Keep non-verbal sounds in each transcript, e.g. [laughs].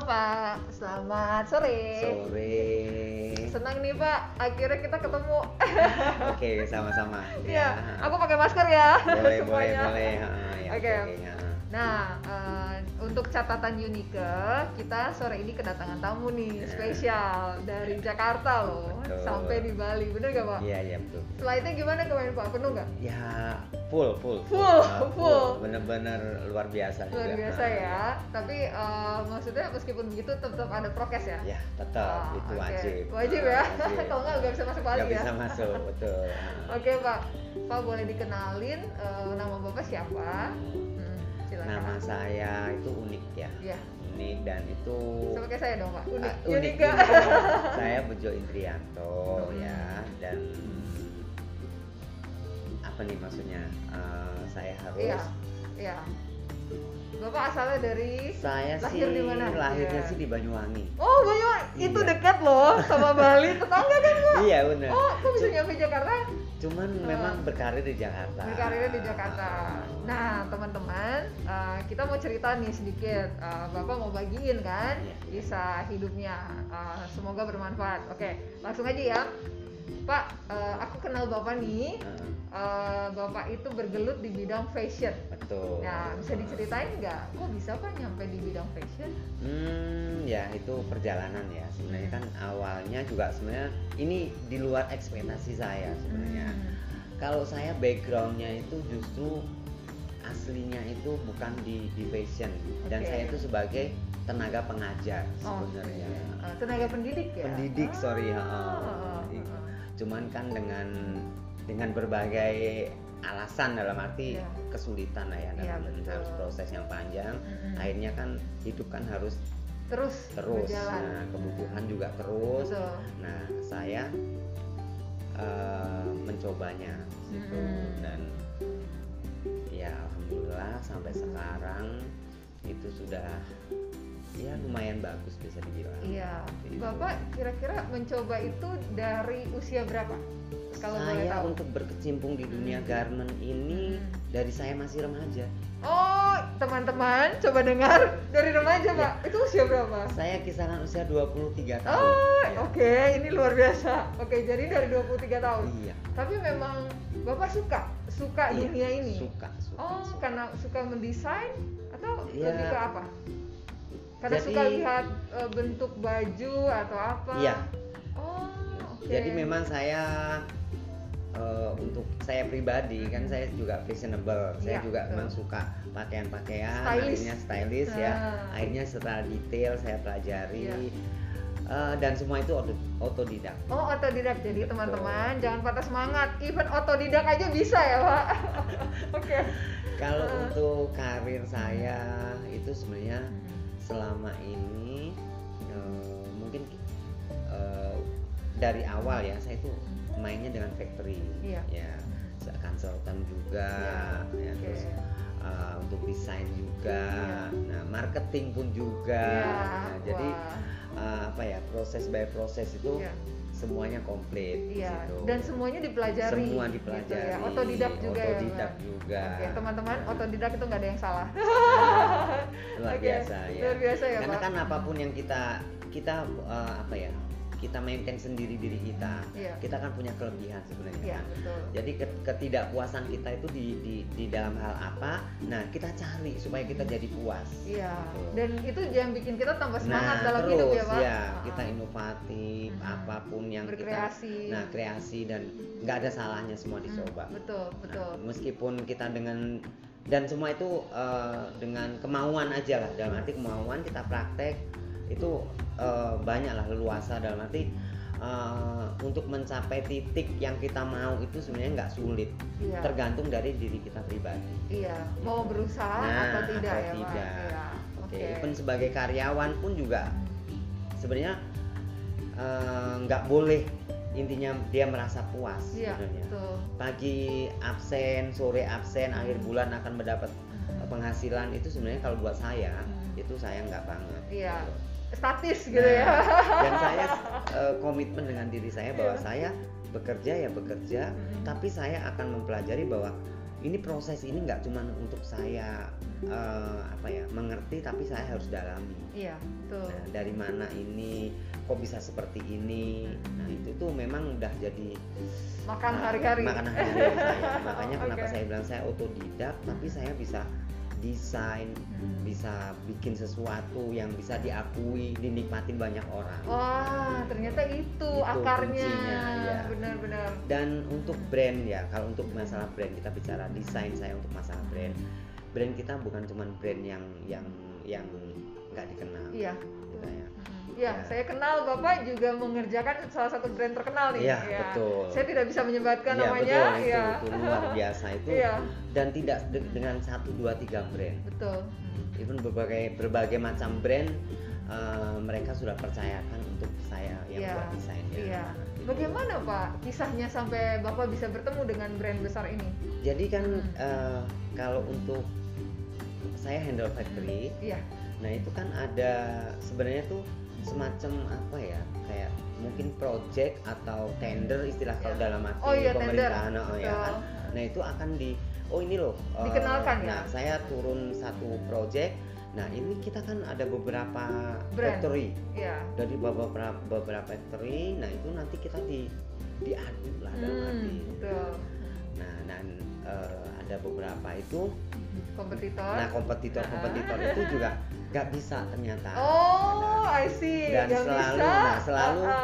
Pak, selamat sore. Sore. Senang nih Pak, akhirnya kita ketemu. [laughs] Oke, sama-sama. Iya, aku pakai masker ya. Boleh, [laughs] boleh, semuanya. boleh. Ha, ya, Oke. ya. Nah, eh, untuk catatan Unike, kita sore ini kedatangan tamu nih Ya. spesial dari Jakarta loh, Betul. sampai di Bali, bener gak Pak? Iya, iya betul. Flightnya gimana kemarin Pak? Penuh nggak? Ya, full, full, Full, full. [laughs] Bener-bener luar biasa Luar juga. biasa Ha. ya. Tapi eh, maksudnya meskipun begitu tetap ada prokes ya? Ya, tetap Ah, itu oke. wajib. Wajib Ah, ya? wajib. [laughs] Kalau nggak nggak bisa masuk Bali Nggak ya? bisa masuk, [laughs] betul. Oke Pak, Pak boleh dikenalin eh, nama Bapak siapa? Silakan. Nama saya itu unik ya. Ya, Unik dan itu sama kayak saya dong Pak. Unik, Ah, unik, unik, saya Bejo Indrianto Hmm. ya dan apa nih maksudnya Eh, saya harus Iya, iya. Bapak asalnya dari saya Lahir sih di mana? lahirnya Iya. sih di Banyuwangi Oh, Banyuwangi. Itu Iya. dekat loh sama Bali. Tetangga kan, Pak? iya benar Oh, kok bisa nyampe Jakarta? Cuman Ah. memang berkarir di Jakarta Berkarirnya di Jakarta. Nah, teman-teman, uh, kita mau cerita nih sedikit. Uh, Bapak mau bagiin kan Iya. kisah hidupnya. Uh, semoga bermanfaat. Oke, langsung aja ya. Pak, uh, aku kenal Bapak nih. Uh, Bapak itu bergelut di bidang fashion. betul Nah, bisa diceritain nggak? Kok bisa Pak nyampe di bidang fashion? Hmm, ya itu perjalanan ya. Sebenarnya kan awalnya juga sebenarnya ini di luar ekspektasi saya sebenarnya. Hmm. Kalau saya backgroundnya itu justru aslinya itu bukan di di fashion dan Oke. saya itu sebagai tenaga pengajar Oh, sebenarnya. Uh, tenaga pendidik ya? Pendidik, sorry, Ah, Cuman kan dengan dengan berbagai alasan dalam arti Iya. kesulitan lah ya Iya, dalam betul. harus proses yang panjang. Mm-mm. Akhirnya kan hidup kan harus terus terus. berjalan. Nah, kebutuhan juga terus. Betul. Nah, saya eh, mencobanya gitu Mm-mm. dan ya alhamdulillah sampai sekarang itu sudah ya lumayan bagus bisa dibilang. Iya. Bapak kira-kira mencoba itu dari usia berapa? Kalau boleh saya tahu. untuk berkecimpung di dunia Hmm. garment ini Hmm. dari saya masih remaja. Oh, teman-teman, coba dengar dari remaja, Iya. Pak. Itu usia berapa? Saya kisaran usia 23 tahun. Oh, Ya. oke, ini luar biasa. Oke, jadi dari 23 tahun. Iya. Tapi memang Bapak suka suka Iya, dunia ini. Suka, suka. Oh, suka. karena suka mendesain atau Iya. lebih ke apa? Karena Jadi- suka lihat eh, bentuk baju atau apa? Iya. Oh, oke. Jadi memang saya eh, untuk saya pribadi kan saya juga fashionable. Saya Iya, juga betul. memang suka pakaian-pakaian, akhirnya stylish ya. Nah. Akhirnya setelah detail saya pelajari Iya. Eh, dan semua itu otodidak. Oh otodidak jadi teman-teman jangan patah semangat even otodidak aja bisa ya pak [laughs] oke Kalau Eh. untuk karir saya itu sebenarnya selama ini eh, mungkin eh, dari awal ya saya itu mainnya dengan factory Iya. ya konsultan juga Iya, ya, oke. terus eh, untuk desain juga Iya. nah marketing pun juga Iya, Nah, jadi apa ya proses by proses itu Iya. Semuanya komplit Iya, situ. dan semuanya dipelajari. semua gitu dipelajari ya. Otodidak juga otodidak ya. juga? Oke, teman-teman, otodidak itu nggak ada yang salah. luar [laughs] Oke, biasa ya Luar biasa ya, karena Pak. kan apa pun yang kita kita eh, apa ya kita maintain sendiri diri kita Iya. kita kan punya kelebihan sebenarnya Iya, kan. betul. jadi ke- ketidakpuasan kita itu di, di di dalam hal apa nah kita cari supaya kita jadi puas Iya, Gitu. dan itu yang bikin kita tambah semangat nah dalam terus hidup ya, Pak. ya Ah, kita inovatif Mhm. apa pun yang Berkreasi. kita nah kreasi dan nggak ada salahnya semua dicoba Hmm, betul, Nah, betul. meskipun kita dengan dan semua itu eh, dengan kemauan aja lah dalam arti kemauan kita praktek itu eh, banyak lah leluasa dalam arti eh, untuk mencapai titik yang kita mau itu sebenarnya nggak sulit Iya. tergantung dari diri kita pribadi Iya, mau berusaha nah atau tidak atau ya, tidak Iya. oke Oke. even sebagai karyawan pun juga sebenarnya eh, nggak boleh intinya dia merasa puas Iya, sebenarnya betul. pagi absen, sore absen, akhir Hmm. bulan akan mendapat Hmm. penghasilan itu sebenarnya kalau buat saya Hmm. itu saya nggak banget. Iya. gitu. Statis gitu Nah, ya. Dan [laughs] saya eh, komitmen dengan diri saya bahwa Iya. saya bekerja ya bekerja, Hmm. tapi saya akan mempelajari bahwa ini proses ini nggak cuma untuk saya eh, apa ya mengerti tapi saya harus dalami iya betul Nah, dari mana ini kok bisa seperti ini nah itu tuh memang udah jadi makan uh, hari-hari makan hari-hari saya [laughs] makanya kenapa Oke. saya bilang saya otodidak tapi saya bisa desain Hmm. bisa bikin sesuatu yang bisa diakui dinikmatin banyak orang. Wah ternyata itu, Itu akarnya. iya. benar-benar dan untuk brand ya kalau untuk masalah brand kita bicara desain saya untuk masalah brand. Brand kita bukan cuma brand yang yang yang nggak dikenal. Iya. Gitu ya. Iya, Ya. saya kenal Bapak juga mengerjakan salah satu brand terkenal nih. Iya, Ya. betul. Saya tidak bisa menyebutkan Iya, namanya. betul, itu, Iya. itu luar biasa itu Iya, dan tidak de- dengan satu dua tiga brand betul. even berbagai berbagai macam brand eh, mereka sudah percayakan untuk saya yang Iya, buat desainnya Iya. Gitu. Bagaimana Pak kisahnya sampai Bapak bisa bertemu dengan brand besar ini? jadi kan Hmm. eh, kalau untuk saya handle factory Iya. nah itu kan ada sebenarnya tuh semacam apa ya kayak mungkin project atau tender istilah kalau Iya. dalam arti Oh iya, tender. pemerintahan oh, ya kan nah itu akan di oh ini loh eh, Dikenalkan ya? nah saya turun satu project nah ini kita kan ada beberapa Brand. factory Iya. dari beberapa beberapa factory nah itu nanti kita di diadu lah dalam Hmm, arti betul. nah dan eh, ada beberapa itu Kompetitor. nah kompetitor kompetitor itu juga nggak bisa ternyata oh, I see. Dan Nggak selalu- bisa. nah, selalu, ah.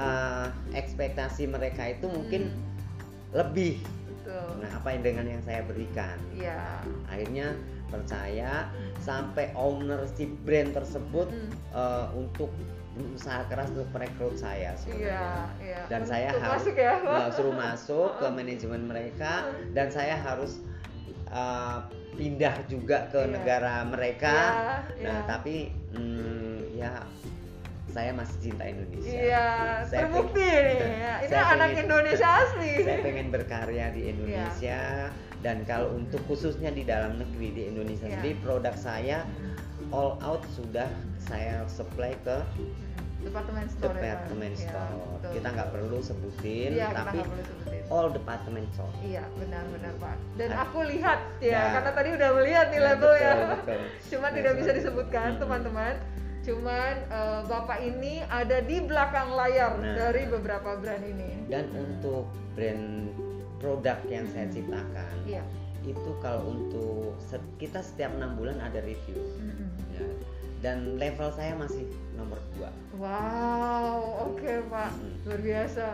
Eh, ekspektasi mereka itu mungkin Hmm, lebih betul. nah apa yang dengan yang saya berikan Iya. akhirnya percaya sampai owner si brand tersebut Hmm. eh, untuk berusaha keras untuk merekrut saya Iya, sebenarnya iya. dan saya harus masuk ya. [laughs] eh, suruh masuk ke manajemen mereka dan saya harus eh, pindah juga ke Iya. negara mereka Iya, nah iya. tapi mm, ya saya masih cinta Indonesia Iya, Saya terbukti pengen- nih. ya. Ini saya anak pengen- Indonesia asli. saya pengen berkarya di Indonesia dan kalau untuk khususnya di dalam negeri di Indonesia Iya. sendiri produk saya all out sudah saya supply ke Departemen store. ya, department Iya, store betul. kita nggak perlu sebutin kita tapi perlu sebutin. all department store Iya, benar-benar Pak. Dan aku lihat ya, Ya. karena tadi udah melihat nih Ya, label ya. betul, betul. [laughs] Cuma Ya, tidak bisa disebutkan, teman-teman. Cuman eh, Bapak ini ada di belakang layar Nah. dari beberapa brand ini. dan untuk brand produk yang saya ciptakan Iya. itu kalau untuk set- kita setiap enam bulan ada review Mm-mm. ya. Dan level saya masih nomor dua Wow, oke Pak, Mm. luar biasa.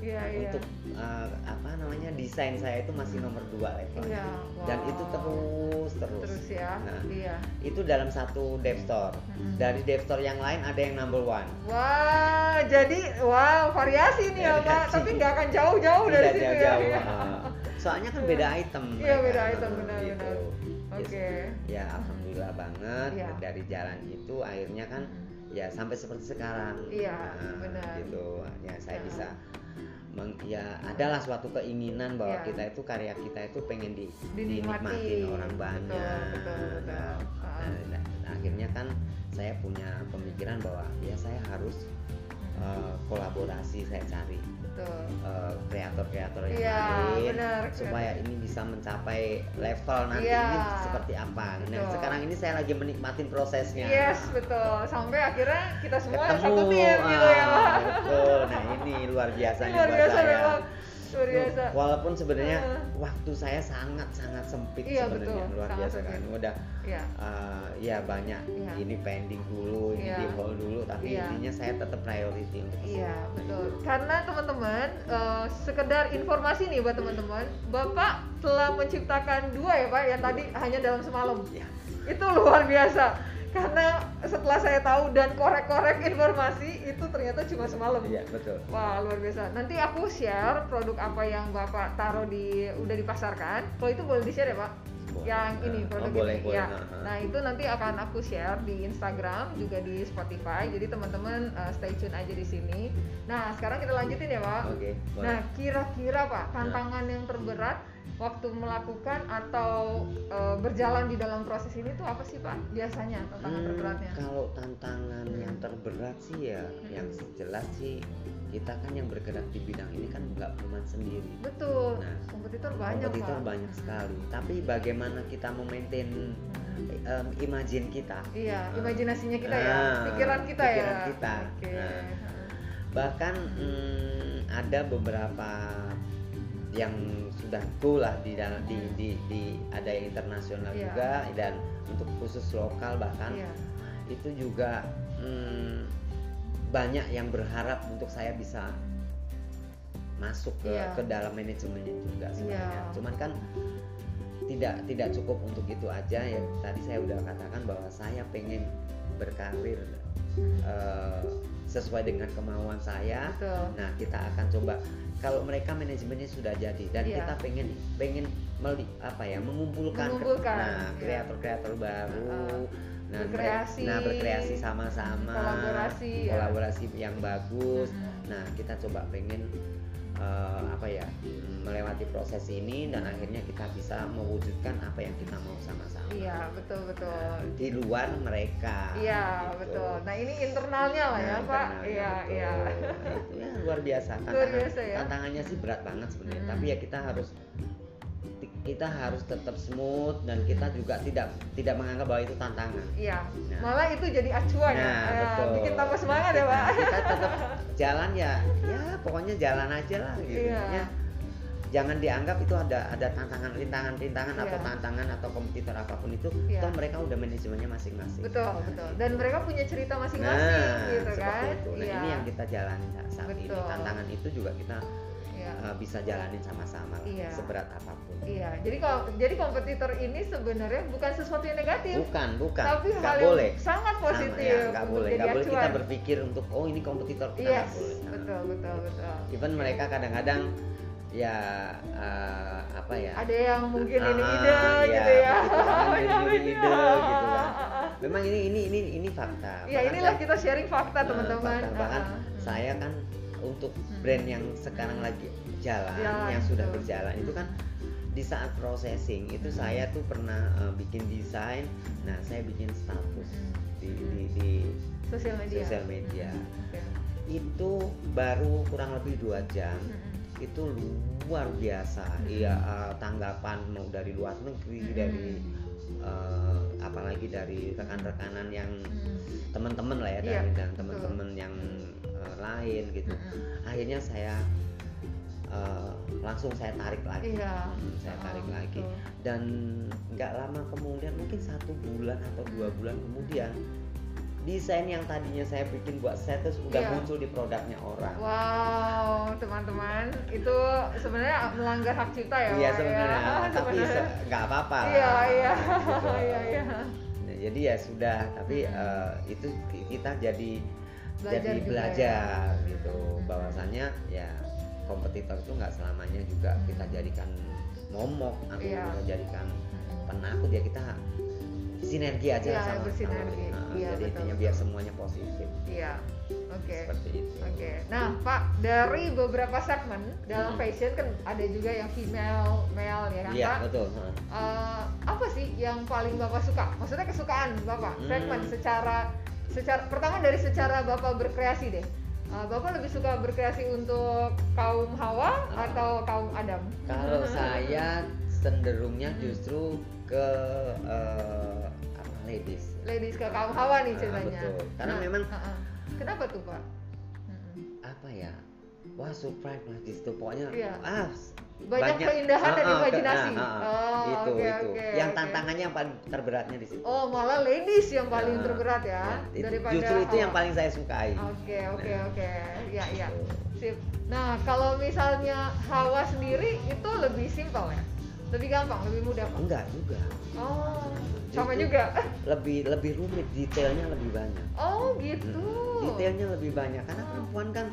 Iya, Nah, iya. untuk uh, apa namanya desain saya itu masih nomor dua levelnya Iya, dan wow. itu terus terus, Terus ya, Nah, iya. itu dalam satu dev store Mm-mm. dari dev store yang lain ada yang number one Wah, jadi wow variasi nih ya Pak, tapi nggak akan jauh-jauh dari Tidak situ jauh-jauh, ya. uh, soalnya kan beda item Iya, beda item, Uh, benar, gitu. benar. Oke. ya alhamdulillah banget Iya. dari jalan itu akhirnya kan ya sampai seperti sekarang Iya, Nah, benar. gitu ya saya Ya. bisa meng, ya adalah suatu keinginan bahwa Iya. kita itu karya kita itu pengen di, Dinikmati. dinikmatin orang banyak Betul, betul, betul. Nah, Ah. nah, akhirnya kan saya punya pemikiran bahwa ya saya harus uh, kolaborasi saya cari uh, kreator-kreator yang Iya, lain benar. supaya ini bisa mencapai level nanti Iya. ini seperti apa. Nah Betul. sekarang ini saya lagi menikmatin prosesnya. Yes, betul. Sampai akhirnya kita semua Ketemu, satu tim gitu ya ah, betul. Nah ini luar biasanya Luar buat biasa saya. memang. Luar biasa. Walaupun sebenarnya Ah. waktu saya sangat sangat sempit Iya, sebenarnya luar Sangat biasa kan. sempit. Udah Iya. uh, ya banyak Iya. ini pending dulu, ini Iya. di hold dulu, tapi Iya. intinya saya tetap priority untuk. Iya betul. Karena teman-teman eh, sekedar informasi nih buat teman-teman, Bapak telah menciptakan dua ya Pak, yang tadi hanya dalam semalam. Ya. Itu luar biasa. Karena setelah saya tahu dan korek-korek informasi itu ternyata cuma semalam. Iya betul. Wah luar biasa. Nanti aku share produk apa yang bapak taruh di udah dipasarkan. Kalau itu boleh di share ya pak? Boleh. Yang ini Oh, produk boleh, ini. boleh. Ya. Nah, nah. Nah itu nanti akan aku share di Instagram juga di Spotify. Jadi teman-teman uh, stay tune aja di sini. Nah sekarang kita lanjutin ya pak. Oke. boleh. Nah kira-kira pak tantangan yang terberat waktu melakukan atau eh, berjalan di dalam proses ini tuh apa sih Pak biasanya tantangan Hmm, terberatnya? kalau tantangan Hmm. yang terberat sih ya Hmm. yang jelas sih kita kan yang bergerak di bidang ini kan nggak cuma sendiri Betul, Nah, kompetitor banyak kompetitor Pak. banyak Hmm. sekali tapi bagaimana kita memaintain Hmm. em, imajin kita Iya, Ah. imajinasinya kita ya, Ah, pikiran kita pikiran ya. kita. Oke. Nah. bahkan mm, ada beberapa yang sudah go lah di dalam di, Hmm. di, di ada yang internasional Iya. juga dan untuk khusus lokal bahkan Iya. itu juga mm, banyak yang berharap untuk saya bisa masuk ke Iya. ke dalam manajemennya juga sebenarnya Iya. cuman kan tidak tidak cukup untuk itu aja ya tadi saya udah katakan bahwa saya pengen berkarir eh, sesuai dengan kemauan saya Betul. nah kita akan coba kalau mereka manajemennya sudah jadi dan Iya. kita pengen pengen meli, apa ya mengumpulkan, Mengumpulkan, nah iya. kreator-kreator baru Heeh. nah Berkreasi. nah berkreasi sama-sama Kolaborasi, ya. kolaborasi yang bagus Mhm. nah kita coba pengen eh, apa ya melewati proses ini dan akhirnya kita bisa mewujudkan apa yang kita mau sama-sama Iya, betul betul. di luar mereka Iya, gitu. betul. Nah, ini internalnya lah ya, Nah, Pak. Iya, iya. Nah, itu ya luar biasa Luar tantangan biasa ya. tantangannya sih berat banget sebenarnya Hmm. tapi ya kita harus kita harus tetap smooth dan kita juga tidak tidak menganggap bahwa itu tantangan Iya. Nah. Malah itu jadi acuan ya. Nah, Ya, betul. Bikin tambah semangat ya, Pak. Nah, kita tetap jalan ya ya pokoknya jalan aja lah gitu Iya. Ya, jangan dianggap itu ada ada tantangan rintangan rintangan atau Iya. tantangan atau kompetitor apa pun itu Iya. toh mereka udah manajemennya masing-masing Betul, betul. Dan mereka punya cerita masing-masing nah gitu kan. itu nah Iya. ini yang kita jalani saat ini Betul. tantangan itu juga kita Iya. uh, bisa jalanin sama-sama Iya. seberat apa pun Iya, jadi kalau jadi kompetitor ini sebenarnya bukan sesuatu yang negatif, bukan bukan tapi nggak hal yang boleh sangat Sama, positif ya, nggak untuk boleh nggak boleh kita berpikir untuk oh ini kompetitor kita Yes, boleh Nah, betul, betul, betul. even mereka kadang-kadang ya uh, apa ya Ada yang mungkin ini Ah, ide iya, gitu ya. begitu kan, [laughs] Iya, jadi ide iya. gitu kan. memang ini ini ini ini fakta Ya Bahkan inilah saya- kita sharing fakta Nah, teman-teman. bahkan Ah, ah. saya kan untuk Hmm. brand yang sekarang lagi jalan, Jalan, yang sudah betul. berjalan itu kan di saat processing itu Hmm. saya tuh pernah uh, bikin desain nah saya bikin status Hmm. di di, di sosial media. sosial media Oke. itu baru kurang lebih dua jam itu luar biasa Hmm. iya uh, tanggapan mau dari luar negeri dari uh, apalagi dari rekan-rekanan yang teman-teman lah ya dari dan teman-teman yang uh, lain gitu akhirnya saya uh, langsung saya tarik lagi Iya. Hmm, saya Oh, tarik lagi betul. dan nggak lama kemudian mungkin satu bulan atau dua bulan kemudian desain yang tadinya saya bikin buat status udah Iya. muncul di produknya orang Wow, teman-teman, itu sebenarnya melanggar hak cipta ya, iya Pak, sebenarnya ya? [laughs] tapi nggak apa-apa lah Iya, iya. gitu. [laughs] Iya, iya. Nah, jadi ya sudah tapi Hmm. eh, itu kita jadi Belajar jadi juga belajar ya. gitu bahwasannya ya kompetitor itu nggak selamanya juga kita jadikan momok atau Iya. kita jadikan penakut ya kita sinergi aja Iya, sama bersinergi. sama Nah, Iya, jadi betul, intinya betul. biar semuanya positif Iya. Oke. seperti itu Oke, nah Pak dari beberapa segmen dalam Hmm. fashion kan ada juga yang female, male ya kan iya Pak? betul. Eh, apa sih yang paling bapak suka? Maksudnya kesukaan bapak Hmm. segmen secara secara pertama dari secara bapak berkreasi deh. Eh, bapak lebih suka berkreasi untuk kaum Hawa Ah. atau kaum Adam? kalau [laughs] saya cenderungnya justru ke eh, apa ladies Ladies ke kaum Hawa nih Ah, ceritanya. betul. Karena memang- uh-uh. kenapa tuh Pak? Apa ya wah surprise lah di situ pokoknya Iya. ah Banyak keindahan dan Ah, ah, imajinasi. ah, ah. Oh, itu oke, itu oke, yang oke. tantangannya yang paling terberatnya di situ Oh malah ladies yang paling Nah, terberat ya, ya, itu- daripada justru itu yang Hawa. paling saya sukai Oke oke Nah. oke, ya ya, Gitu. sip. Nah kalau misalnya Hawa sendiri itu lebih simpel ya, lebih gampang, lebih mudah pak. enggak juga Oh sama Justru juga. lebih lebih rumit detailnya lebih banyak Oh gitu. Hmm, detailnya lebih banyak karena perempuan kan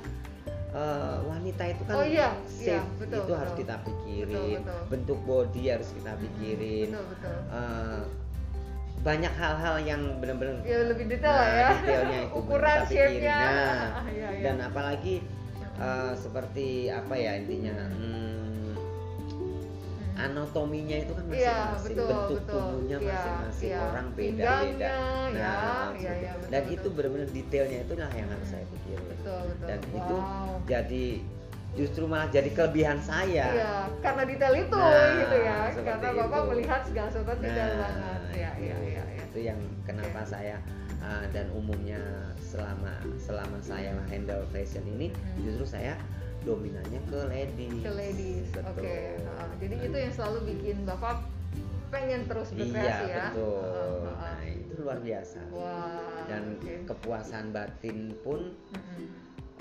eh, wanita itu kan Oh iya, shape iya, betul, itu harus betul. kita pikirin Betul, betul. bentuk body harus kita pikirin Betul betul. Eh, banyak hal-hal yang benar-benar Ya lebih detail Nah, ya. detailnya itu [laughs] Ukuran kita pikirin. Nah, Iya, iya. dan apalagi eh, seperti apa ya intinya hmm. Anatominya itu kan Iya, masing-masing betul, bentuk betul. tubuhnya Iya, masing-masing iya. orang beda-beda ya, nah seperti- iya, betul, dan betul. itu benar-benar detailnya itulah yang harus saya pikirin betul betul dan itu wow. jadi justru malah jadi kelebihan saya Iya, karena detail itu Nah, gitu ya. Karena Bapak itu. melihat segala sesuatu detail Nah, banget. Iya, itu. iya, iya, iya. itu yang kenapa Oke. saya uh, dan umumnya selama selama saya handle fashion ini Hmm. justru saya dominannya ke ladies Ke ladies. Oke. Betul. Nah, jadi itu yang selalu bikin Bapak pengen terus iya berkreasi ya. betul Heeh, heeh. nah itu luar biasa Wah. dan oke. kepuasan batin pun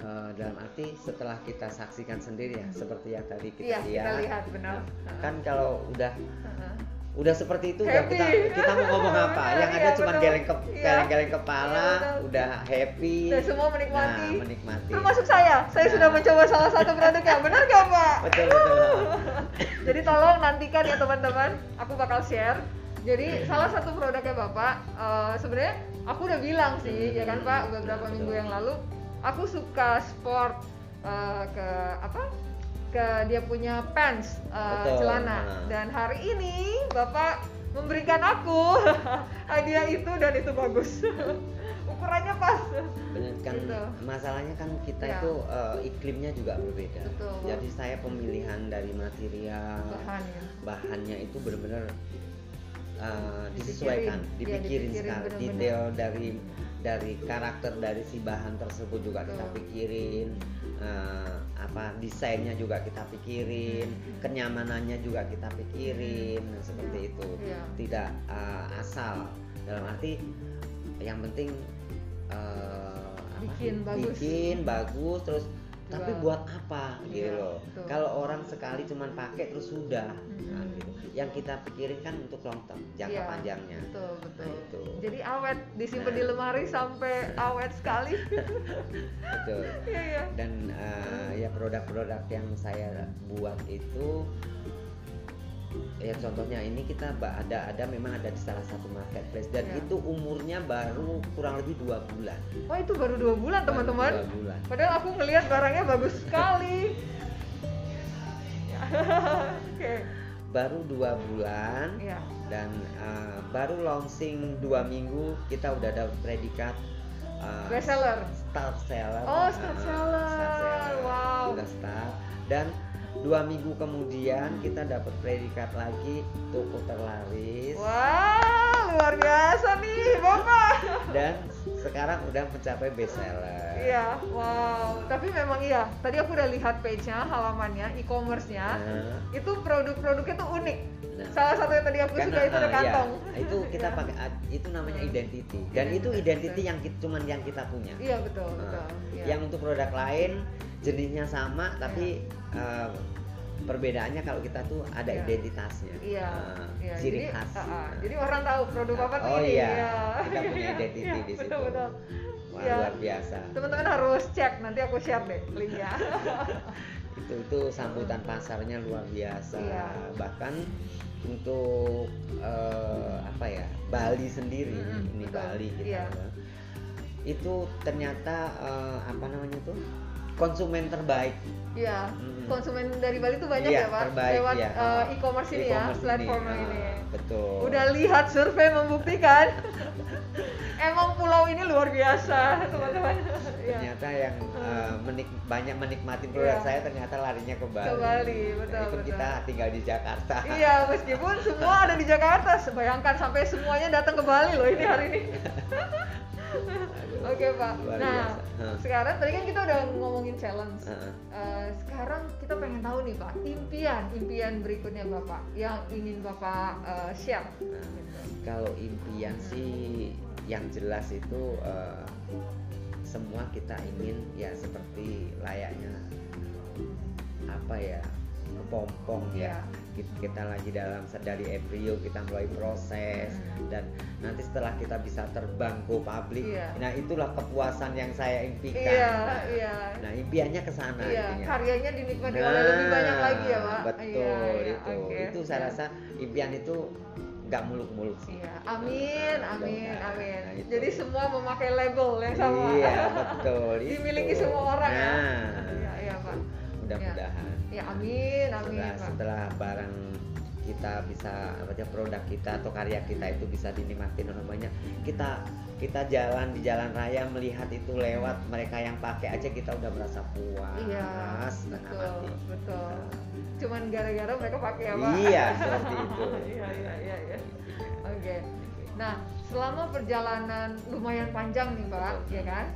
uh, dalam arti setelah kita saksikan sendiri ya seperti yang tadi kita Iya, lihat kita lihat benar. Nah, kan kalau udah Heeh. Udah seperti itu udah Happy. kita kita mau ngomong apa [laughs] yang ada iya, cuma geleng ke Iya. geleng-geleng kepala Iya, betul. udah happy Dan semua menikmati. nah, menikmati Termasuk saya. Saya Nah. sudah mencoba salah satu produknya. Benar gak, Pak? [laughs] betul betul [laughs] Jadi tolong nantikan ya teman-teman, aku bakal share. Jadi salah satu produknya Bapak, eh, sebenarnya aku udah bilang sih, ya kan Pak, beberapa Betul. minggu yang lalu, aku suka sport eh, ke apa? Ke dia punya pants, eh, Betul, celana. nah. Dan hari ini Bapak memberikan aku [laughs] hadiah itu dan itu bagus. [laughs] Ukurannya pas. benar kan Gitu. masalahnya kan kita Ya. itu uh, iklimnya juga berbeda Betul. jadi saya pemilihan dari material Bahan ya. bahannya itu benar-benar uh, Dipikirin. disesuaikan Iya, dipikirin dipikirin sekali detail dari dari karakter dari si bahan tersebut juga kita pikirin uh, apa desainnya juga kita pikirin Hmm. kenyamanannya juga kita pikirin nah, seperti itu Iya. tidak uh, asal dalam arti yang penting uh, apa? Bikin bagus. bikin bagus terus tapi buat apa gitu Iya, loh betul. kalau orang sekali cuman pakai terus sudah nah, Mhm. gitu yang kita pikirin kan untuk long term jangka Iya, panjangnya Betul, betul. Nah, itu. Jadi awet, disimpan Nah. di lemari sampai awet sekali. [laughs] betul Iya, iya. dan uh, ya produk-produk yang saya buat itu ya contohnya ini kita ada ada memang ada di salah satu marketplace dan Ya. itu umurnya baru kurang lebih dua bulan Wah, itu baru dua bulan, teman-teman. dua bulan Padahal aku ngelihat barangnya bagus sekali. Ya. [laughs] Oke. baru dua bulan Iya. dan uh, baru launching dua minggu kita udah dapat predikat uh, Best seller. start seller Oh, start Uh, seller. start seller. Wow. udah start dan dua minggu kemudian kita dapat predikat lagi toko terlaris Wah, luar biasa nih, Bapak. dan sekarang udah mencapai best seller Iya, wow. Tapi memang iya. Tadi aku udah lihat page-nya, halamannya, e-commerce-nya. Nah, Itu produk-produknya tuh unik. Nah. Salah satu yang tadi aku karena suka itu ada ah, iya, kantong. itu kita Iya. [laughs] pakai itu namanya identity dan itu identity yang ki- cuman yang kita punya Iya betul, Nah, betul. Iya. yang untuk produk lain jenisnya sama tapi eh, perbedaannya kalau kita tuh ada Iya. identitasnya Iya, eh, iya. ciri jadi, khas ah. Nah, jadi orang tahu produk apa tuh Oh ini. iya, Iya. kita punya [laughs] Iya, identity iya, di situ. Betul betul. wah, Iya. luar biasa Teman-teman harus cek, nanti aku share deh linknya. [laughs] itu itu sambutan pasarnya luar biasa Iya. bahkan untuk eh, apa ya Bali sendiri Mm-mm, ini betul. Bali kita Iya. itu ternyata eh, apa namanya tuh konsumen terbaik Iya, Mm-mm. konsumen dari Bali tuh banyak Iya, ya Pak, terbaik, lewat iya. eh, e-commerce ini ya, E-commerce platform ah, ini. betul Udah lihat survei membuktikan, [laughs] emang pulau ini luar biasa teman-teman. Iya. ternyata yang eh, menik- banyak menikmati produk Iya. saya ternyata larinya ke Bali. Ke Bali, betul, Meskipun betul. kita tinggal di Jakarta. Iya, meskipun semua ada di Jakarta, bayangkan sampai semuanya datang ke Bali loh ini hari ini. [laughs] Oke Pak. luar Nah, biasa. Sekarang tadi kan kita udah ngomongin challenge. Heeh. Eh, sekarang kita pengen tahu nih Pak, impian, impian berikutnya Bapak yang ingin Bapak eh, share. Nah, Gitu. kalau impian sih yang jelas itu eh, semua kita ingin ya seperti layaknya apa ya kepompong ya Iya. kita, kita lagi dalam dari embrio kita mulai proses Hmm. dan nanti setelah kita bisa terbang go public Iya. nah itulah kepuasan yang saya impikan Iya, Nah, iya. nah impiannya ke sana intinya. karyanya dinikmati oleh lebih banyak lagi ya Pak. Nah, betul iya, itu oke. itu saya rasa impian itu nggak muluk-muluk sih Iya, amin, Nah, amin, mudah-mudahan. amin. Nah, itu. Jadi semua memakai label yang sama. Iya betul. Dimiliki itu. semua orang ya. Nah, Iya, iya Pak. mudah-mudahan. Ya, amin, amin Setelah, Pak. setelah barang kita bisa apa ya produk kita atau karya kita itu bisa dinikmatin orang banyak kita kita jalan di jalan raya melihat itu lewat mereka yang pakai aja kita udah merasa puas Iya, betul, mati. betul. Nah, Cuman gara-gara mereka pakai ya pak? Iya, [laughs] seperti itu. Iya, iya, iya. iya. Oke. Nah, selama perjalanan lumayan panjang nih pak, Betul. ya kan?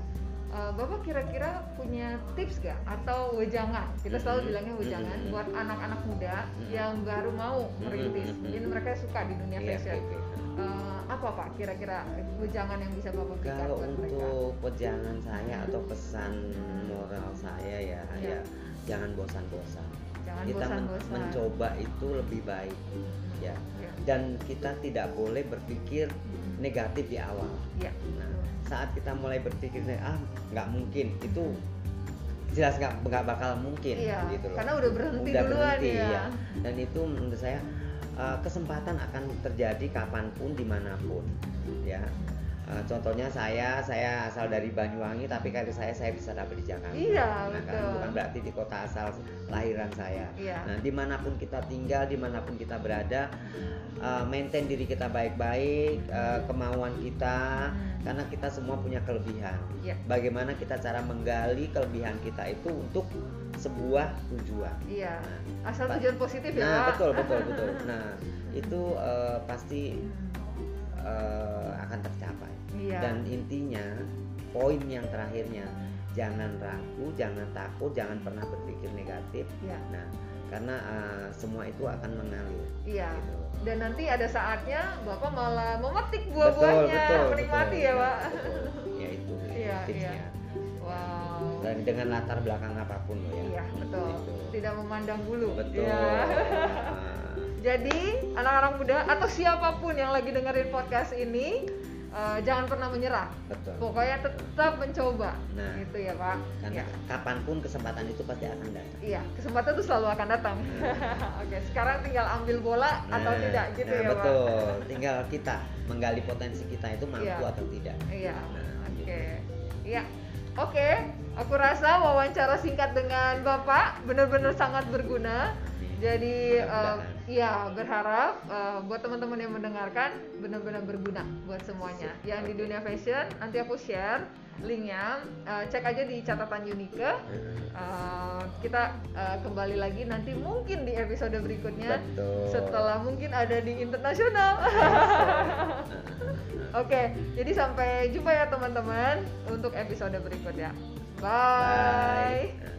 Eh, Bapak kira-kira punya tips gak atau wejangan? Kita selalu bilangnya wejangan buat anak-anak muda yang baru mau merintis. Mungkin mereka suka di dunia Iya, fashion. oke, oke. Eh, apa pak kira-kira wejangan yang bisa bapak berikan Kalau buat untuk pejangan saya atau pesan moral saya ya, Iya. ya jangan bosan-bosan. Jangan kita men- bosan-bosan. mencoba itu lebih baik, ya. Ya. Dan kita tidak boleh berpikir negatif di awal. Ya. Nah, saat kita mulai berpikir ah nggak mungkin itu jelas nggak nggak bakal mungkin Iya, gitu loh. karena udah berhenti Udah duluan berhenti, ya. iya. Dan itu menurut saya uh, kesempatan akan terjadi kapan pun di mana pun, ya. Uh, contohnya saya, saya asal dari Banyuwangi, tapi karir saya saya bisa dapat di Jakarta. Iya, Nah, kan bukan berarti di kota asal lahiran saya. Iya. Nah, di mana pun kita tinggal, di mana pun kita berada, uh, maintain diri kita baik-baik, uh, kemauan kita, Hmm. karena kita semua punya kelebihan. Iya. Bagaimana kita cara menggali kelebihan kita itu untuk sebuah tujuan. Iya. Nah, Asal tujuan positif ya, Nah, betul, betul, betul. [laughs] Nah, itu uh, pasti uh, akan tercapai. Iya. Dan intinya, poin yang terakhirnya, jangan ragu, jangan takut, jangan pernah berpikir negatif. Iya. Nah, karena uh, semua itu akan mengalir. Iya. Gitu. Dan nanti ada saatnya Bapak malah memetik buah-buahnya, menikmati betul. ya, Pak. Ya itu Iya, tipsnya. iya. Wow. Dan dengan latar belakang apa pun loh ya. Iya, betul. Gitu. Tidak memandang bulu. Betul. Nah, [laughs] Jadi, anak-anak muda atau siapa pun yang lagi dengerin podcast ini, eh, jangan pernah menyerah. betul. Pokoknya tetap mencoba. Nah. Gitu ya, Pak. Karena Iya. kapan pun kesempatan itu pasti akan datang. Iya, kesempatan itu selalu akan datang. [laughs] Oke, sekarang tinggal ambil bola atau Nah, tidak gitu nah, ya, Pak. betul. Tinggal kita menggali potensi kita itu mampu Iya. atau tidak. Iya. Nah, Oke. gitu. Iya. Oke, aku rasa wawancara singkat dengan Bapak benar-benar sangat berguna. Jadi eh, Mudah-mudahan. Ya berharap eh, buat teman-teman yang mendengarkan benar-benar berguna buat semuanya. Yang di dunia fashion nanti aku share linknya. Eh, cek aja di catatan Unike. Eh, kita eh, kembali lagi nanti mungkin di episode berikutnya Betul. setelah mungkin ada di internasional. [laughs] Oke, jadi sampai jumpa ya teman-teman untuk episode berikutnya. Bye. Bye.